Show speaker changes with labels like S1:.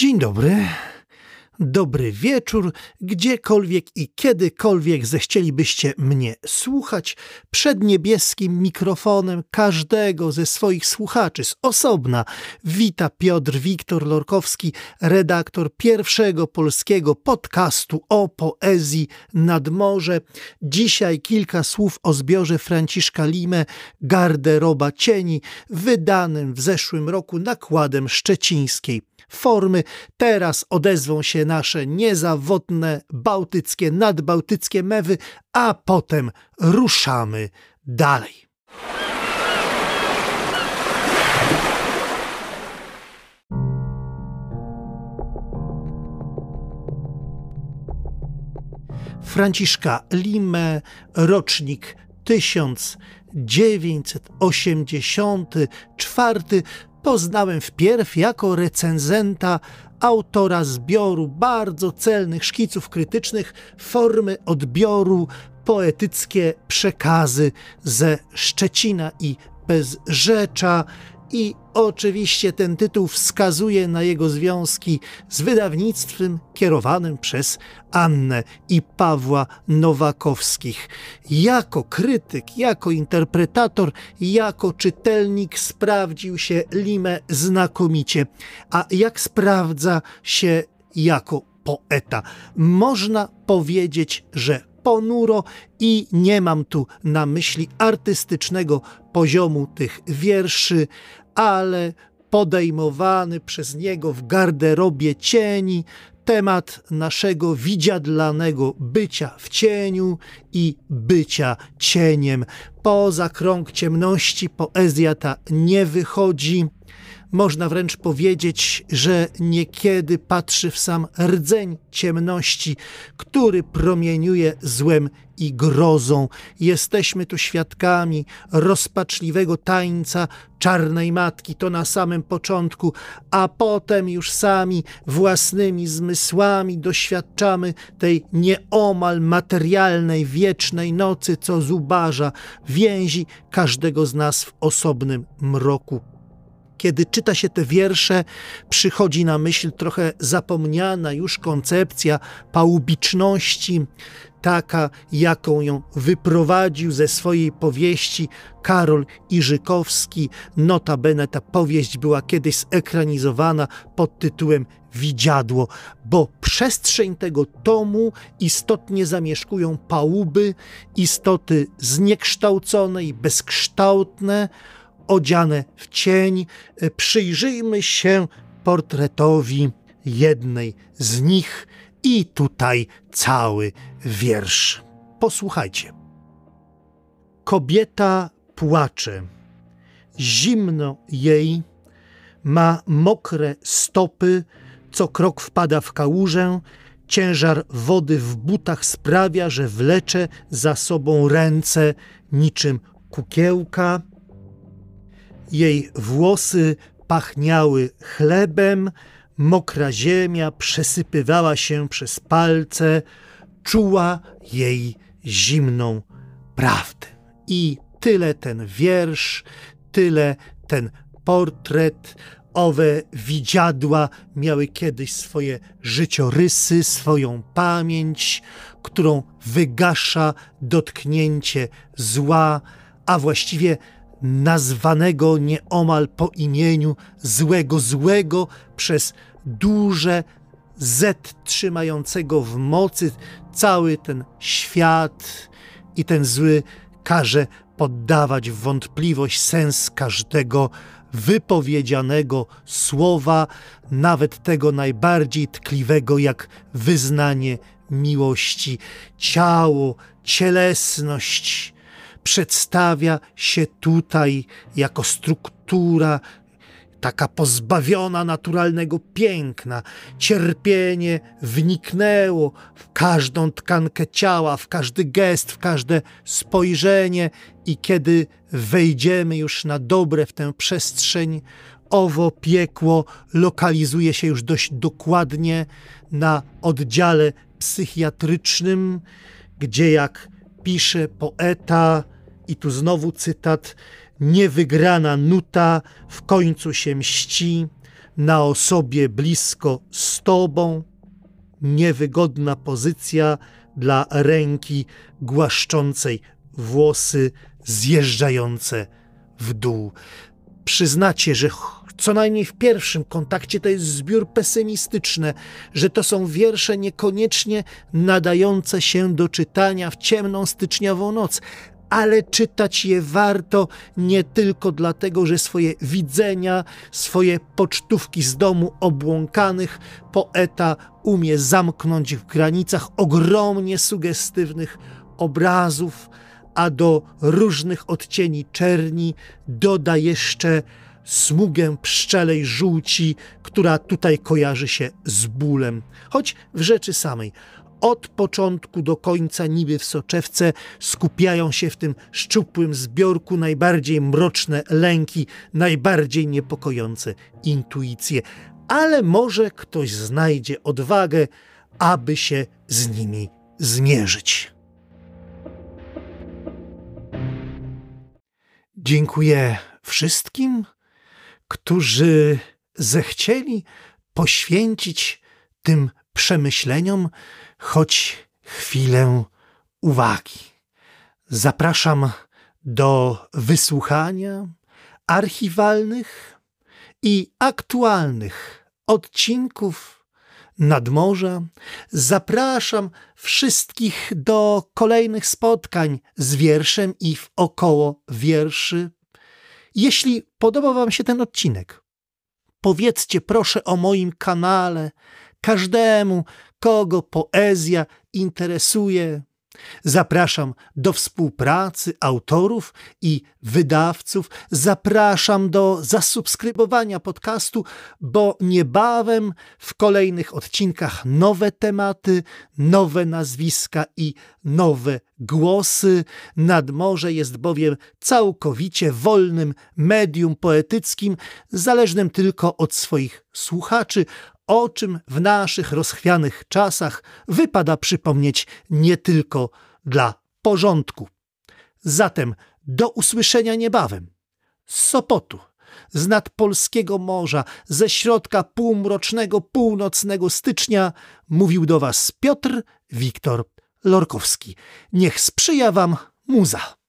S1: Dzień dobry. Dobry wieczór, gdziekolwiek i kiedykolwiek zechcielibyście mnie słuchać, przed niebieskim mikrofonem każdego ze swoich słuchaczy z osobna wita Piotr Wiktor Lorkowski, redaktor pierwszego polskiego podcastu o poezji nad morze. Dzisiaj kilka słów o zbiorze Franciszka Limę Garderoba Cieni, wydanym w zeszłym roku nakładem szczecińskiej formy. Teraz odezwą się nasze niezawodne bałtyckie, nadbałtyckie mewy, a potem ruszamy dalej. Franciszka Lime, rocznik 1984, poznałem wpierw jako recenzenta autora zbioru bardzo celnych szkiców krytycznych formy odbioru poetyckie przekazy ze Szczecina i Bezrzecza i oczywiście ten tytuł wskazuje na jego związki z wydawnictwem kierowanym przez Annę i Pawła Nowakowskich. Jako krytyk, jako interpretator, jako czytelnik sprawdził się Limę znakomicie. A jak sprawdza się jako poeta? Można powiedzieć, że ponuro i nie mam tu na myśli artystycznego poziomu tych wierszy, ale podejmowany przez niego w garderobie cieni temat naszego widziadlanego bycia w cieniu i bycia cieniem. Poza krąg ciemności poezja ta nie wychodzi można wręcz powiedzieć, że niekiedy patrzy w sam rdzeń ciemności, który promieniuje złem i grozą. Jesteśmy tu świadkami rozpaczliwego tańca czarnej matki, to na samym początku, a potem już sami własnymi zmysłami doświadczamy tej nieomal materialnej, wiecznej nocy, co zubaża więzi każdego z nas w osobnym mroku kiedy czyta się te wiersze, przychodzi na myśl trochę zapomniana już koncepcja pałubiczności, taka jaką ją wyprowadził ze swojej powieści Karol Iżykowski. Notabene ta powieść była kiedyś zekranizowana pod tytułem Widziadło, bo przestrzeń tego tomu istotnie zamieszkują pałuby, istoty zniekształcone i bezkształtne, odziane w cień, e, przyjrzyjmy się portretowi jednej z nich i tutaj cały wiersz. Posłuchajcie. Kobieta płacze. Zimno jej, ma mokre stopy, co krok wpada w kałużę, ciężar wody w butach sprawia, że wlecze za sobą ręce niczym kukiełka. Jej włosy pachniały chlebem, mokra ziemia przesypywała się przez palce, czuła jej zimną prawdę. I tyle ten wiersz, tyle ten portret, owe widziadła miały kiedyś swoje życiorysy, swoją pamięć, którą wygasza dotknięcie zła, a właściwie nazwanego nieomal po imieniu złego złego przez duże Z trzymającego w mocy cały ten świat i ten zły każe poddawać w wątpliwość sens każdego wypowiedzianego słowa, nawet tego najbardziej tkliwego jak wyznanie miłości. Ciało, cielesność, przedstawia się tutaj jako struktura taka pozbawiona naturalnego piękna. Cierpienie wniknęło w każdą tkankę ciała, w każdy gest, w każde spojrzenie, i kiedy wejdziemy już na dobre w tę przestrzeń, owo piekło lokalizuje się już dość dokładnie na oddziale psychiatrycznym, gdzie jak pisze poeta, i tu znowu cytat, niewygrana nuta w końcu się mści, na osobie blisko z tobą, niewygodna pozycja dla ręki głaszczącej włosy zjeżdżające w dół. Przyznacie, że co najmniej w pierwszym kontakcie to jest zbiór pesymistyczny, że to są wiersze niekoniecznie nadające się do czytania w ciemną styczniową noc, ale czytać je warto nie tylko dlatego, że swoje widzenia, swoje pocztówki z domu obłąkanych poeta umie zamknąć w granicach ogromnie sugestywnych obrazów, a do różnych odcieni czerni doda jeszcze smugę pszczelej żółci, która tutaj kojarzy się z bólem. Choć w rzeczy samej od początku do końca niby w soczewce skupiają się w tym szczupłym zbiorku najbardziej mroczne lęki, najbardziej niepokojące intuicje, ale może ktoś znajdzie odwagę, aby się z nimi zmierzyć. Dziękuję wszystkim, którzy zechcieli poświęcić tym przemyśleniom choć chwilę uwagi. Zapraszam do wysłuchania archiwalnych i aktualnych odcinków nadmorza. Zapraszam wszystkich do kolejnych spotkań z wierszem i w około wierszy. Jeśli podoba Wam się ten odcinek, powiedzcie proszę o moim kanale każdemu, kogo poezja interesuje. Zapraszam do współpracy autorów i wydawców. Zapraszam do zasubskrybowania podcastu, bo niebawem w kolejnych odcinkach nowe tematy, nowe nazwiska i nowe głosy. Nadmorze jest bowiem całkowicie wolnym medium poetyckim, zależnym tylko od swoich słuchaczy, o czym w naszych rozchwianych czasach wypada przypomnieć nie tylko dla porządku. Zatem do usłyszenia niebawem. Z Sopotu, z nad polskiego morza, ze środka półmrocznego północnego stycznia mówił do Was Piotr Wiktor Lorkowski. Niech sprzyja Wam muza.